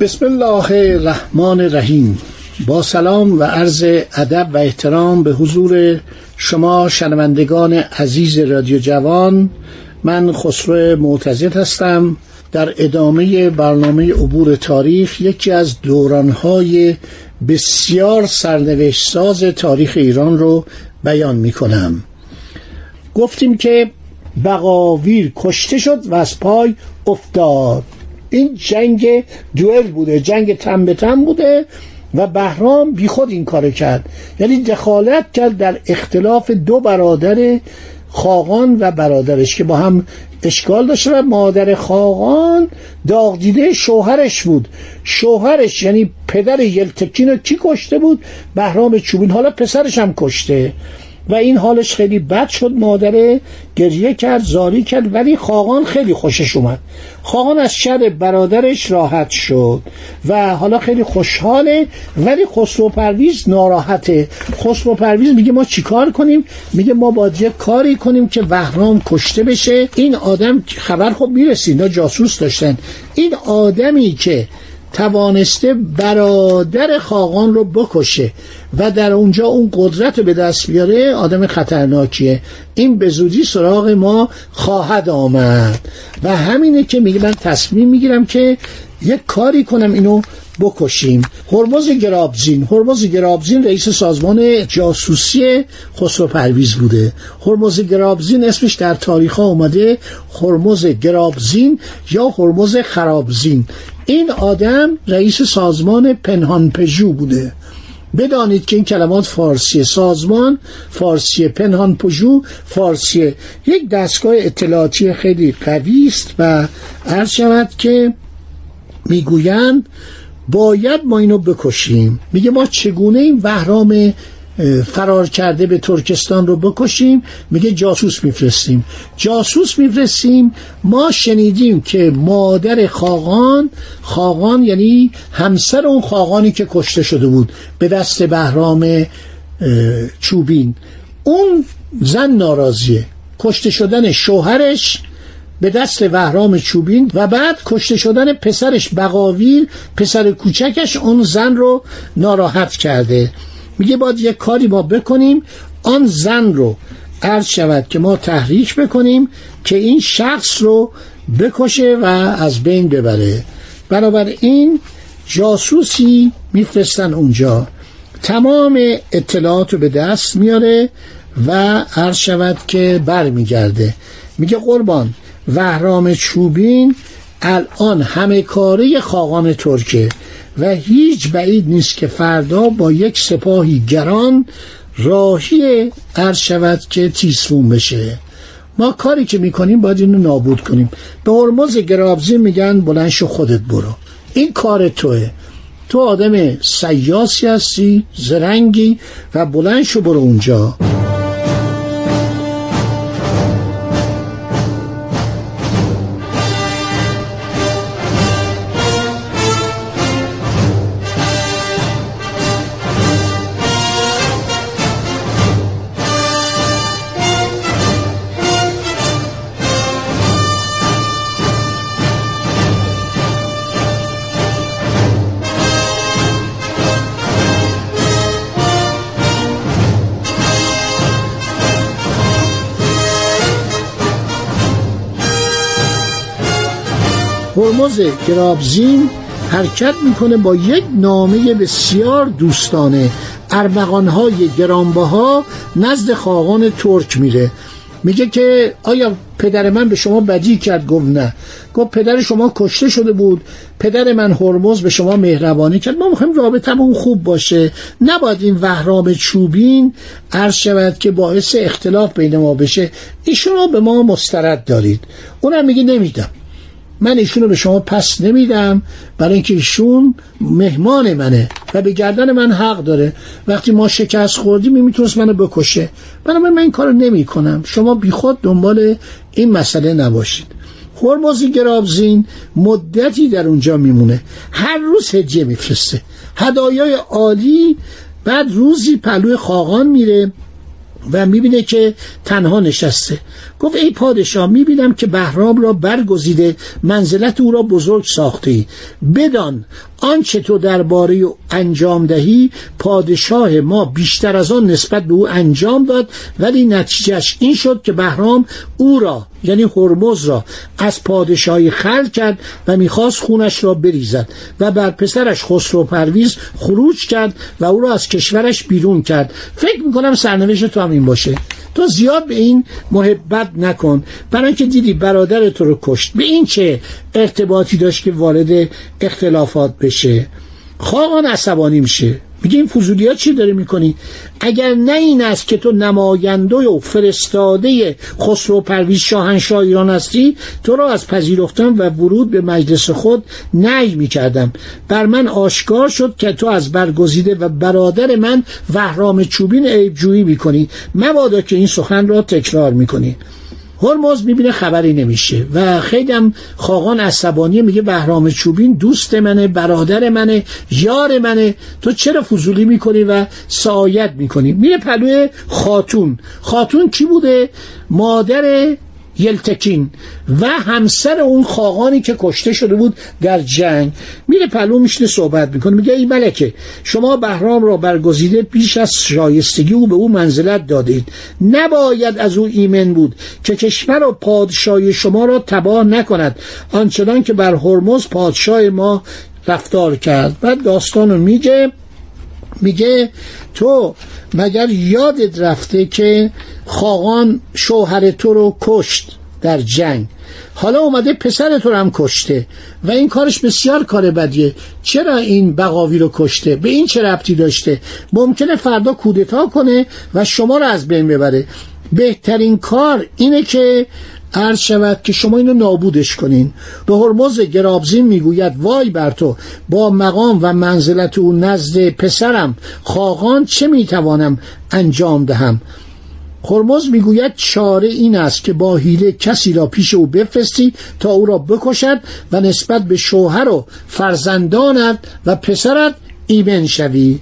بسم الله الرحمن الرحیم. با سلام و عرض ادب و احترام به حضور شما شنوندگان عزیز رادیو جوان. من خسرو معتزد هستم. در ادامه برنامه عبور تاریخ یکی از دورانهای بسیار سرنوشت ساز تاریخ ایران رو بیان می کنم گفتیم که بقاویر کشته شد و از پای افتاد. این جنگ دوئل بوده جنگ تن به تن بوده و بهرام بیخود این کار کرد. یعنی دخالت کرد در اختلاف دو برادر خاقان و برادرش که با هم اشکال داشته و مادر خاقان داغ دیده شوهرش بود. شوهرش یعنی پدر یلتکین رو کی کشته بود؟ بهرام چوبین. حالا پسرش هم کشته. و این حالش خیلی بد شد. مادره گریه کرد زاری کرد ولی خاقان خیلی خوشش اومد. خاقان از شر برادرش راحت شد و حالا خیلی خوشحاله ولی خسرو پرویز ناراحته. خسرو پرویز میگه ما چیکار کنیم؟ میگه ما باید یه کاری کنیم که بهرام کشته بشه. این آدم خبر خب می‌رسید اینا جاسوس داشتن. این آدمی که توانسته برادر خاقان رو بکشه و در اونجا اون قدرت رو به دست بیاره آدم خطرناکیه. این به زودی سراغ ما خواهد آمد. و همینه که میگه من تصمیم می‌گیرم که یک کاری کنم اینو بکشیم. هرمز گرابزین. هرمز گرابزین رئیس سازمان جاسوسی خسرو پرویز بوده. هرمز گرابزین اسمش در تاریخ ها اومده هرمز گرابزین یا هرمز خرابزین. این آدم رئیس سازمان پنهان پژو بوده. بدانید که این کلمات فارسی. سازمان فارسی پنهان پژو فارسی. یک دستگاه اطلاعاتی خیلی قوی است و عرض شود که می‌گویند باید ما اینو بکشیم. میگه ما چگونه این بهرام فرار کرده به ترکستان رو بکشیم؟ میگه جاسوس میفرستیم. جاسوس میفرستیم. ما شنیدیم که مادر خاقان خاقان یعنی همسر اون خاقانی که کشته شده بود به دست بهرام چوبین. اون زن ناراضیه. کشته شدن شوهرش به دست وهرام چوبین و بعد کشته شدن پسرش بقاویر پسر کوچکش اون زن رو ناراحت کرده. میگه باید یک کاری ما بکنیم آن زن رو عرض شود که ما تحریک بکنیم که این شخص رو بکشه و از بین ببره. بنابراین جاسوسی میفرستن اونجا. تمام اطلاعات رو به دست میاره و عرض شود که برمیگرده. میگه قربان وهرام چوبین الان همه کاره خاقان ترکه و هیچ بعید نیست که فردا با یک سپاهی گران راهی عرض شود که تیسفون بشه. ما کاری که می‌کنیم باید اینو نابود کنیم. به هرمز گرابزی میگن بلند شو خودت برو. این کار توه. تو آدم سیاسی هستی زرنگی و بلند شو برو اونجا. هرمز گرابزین حرکت می‌کنه با یک نامه بسیار دوستانه. ارمغانهای گرانبها نزد خاقان ترک میره. میگه که آیا پدر من به شما بدی کرد؟ گفت نه. گفت پدر شما کشته شده بود. پدر من هرمز به شما مهربانی کرد. ما می‌خوایم رابطمون خوب باشه. نباید این وهرام چوبین عرض شود که باعث اختلاف بین ما بشه. ایشون به ما مسترد دارید. اونم میگه نمیدم من ایشون رو به شما پس نمیدم. برای اینکه ایشون مهمان منه و به گردن من حق داره. وقتی ما شکست خوردیم می‌تونست منو بکشه. بنابراین من این کارو نمی کنم شما بیخود دنبال این مسئله نباشید. هرمز گرابزین مدتی در اونجا میمونه. هر روز هجه میفرسته. هدایای عالی بعد روزی پلوی خاقان میره. و می‌بینه که تنها نشسته. گفت ای پادشاه می‌بینم که بهرام را برگزیده منزلت او را بزرگ ساخته ای بدان آنچه تو درباره انجام دهی پادشاه ما بیشتر از آن نسبت به او انجام داد ولی نتیجهش این شد که بهرام او را یعنی هرمز را از پادشاهی خل کرد و می‌خواست خونش را بریزد و بر پسرش خسرو پرویز خروج کرد و او را از کشورش بیرون کرد. فکر می‌کنم سرنوشت تو هم این باشه. تو زیاد به این محبت نکن. برای اینکه دیدی برادر تو رو کشت. به این چه ارتباطی داشت که وارد اختلافات بشه؟ خواهان عصبانی میشه. میگه این فضولی ها چی داره می‌کنی؟ اگر نه این است که تو نماینده و فرستاده خسرو پرویز شاهنشاه ایران هستی تو را از پذیرفتن و ورود به مجلس خود نهی می‌کردم. بر من آشکار شد که تو از برگزیده و برادر من وهرام چوبین عیبجویی می‌کنی. مبادا که این سخن را تکرار می‌کنی. هرمز می‌بینه خبری نمیشه. و خیلی هم خاقان عصبانی میگه بهرام چوبین دوست منه برادر منه یار منه. تو چرا فضولی می‌کنی و سعایت می‌کنی؟ میره پلوی خاتون. خاتون کی بوده؟ مادر یلتکین و همسر اون خاقانی که کشته شده بود در جنگ. میره پلو میشنه صحبت می‌کنه میگه ای ملکه شما بهرام را برگزیده پیش از شایستگی او به او منزلت دادید. نباید از او ایمن بود که کشور و پادشاهی شما را تباه نکند آنچنان که بر هرمز پادشاه ما رفتار کرد. و داستان رو میگه میگه تو مگر یادت رفته که خاقان شوهر تو رو کشت در جنگ؟ حالا اومده پسر تو رو هم کشته و این کارش بسیار کار بدیه. چرا این بقاوی رو کشته؟ به این چه ربطی داشته؟ ممکنه فردا کودتا کنه و شما رو از بین ببره. بهترین کار اینه که عرض شود که شما اینو نابودش کنین. به هرمز گرابزین می‌گوید وای بر تو با مقام و منزلت او نزد پسرم خاقان چه می‌توانم انجام دهم؟ هرمز می‌گوید چاره این است که با حیله کسی را پیش او بفرستی تا او را بکشد و نسبت به شوهر و فرزندانت و پسرت ایمن شوی.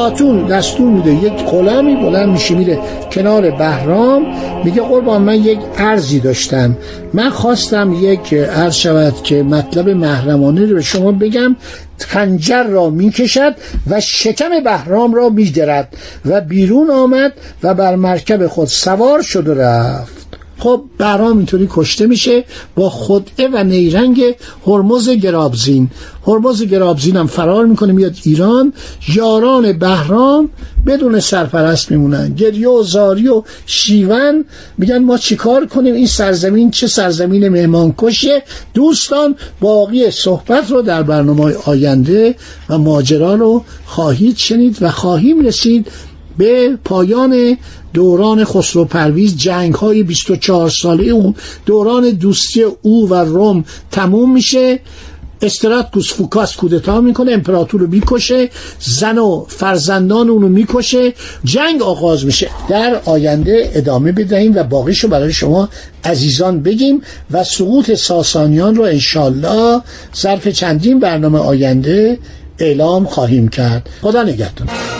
خاتون دستور میده. یک غلامی بلند میشه میره کنار بهرام میگه قربان من یک ارزی داشتم. من خواستم یک عرض شود که مطلب محرمانه رو به شما بگم. خنجر را می‌کشد و شکم بهرام را میدرد و بیرون آمد و بر مرکب خود سوار شد و رفت. خب برام اینطوری کشته میشه با خدعه و نیرنگ هرمز گرابزین. هرمز گرابزین هم فرار می‌کنه میاد ایران. یاران بهرام بدون سرپرست میمونن. گریه و زاری و شیون. میگن ما چیکار کنیم؟ این سرزمین چه سرزمین مهمان کشه دوستان باقی صحبت رو در برنامه آینده و ماجرا رو خواهید شنید و خواهیم رسید به پایان دوران خسرو پرویز جنگ های 24 ساله او دوران دوستی او و روم تموم میشه. استراتکوس فوکاس کودتا می‌کنه امپراتور رو می‌کشه زن و فرزندان اونو می‌کشه جنگ آغاز میشه. در آینده ادامه بدهیم و باقیشو برای شما عزیزان بگیم و سقوط ساسانیان رو انشالله ظرف چندین برنامه آینده اعلام خواهیم کرد. خدا نگهدار.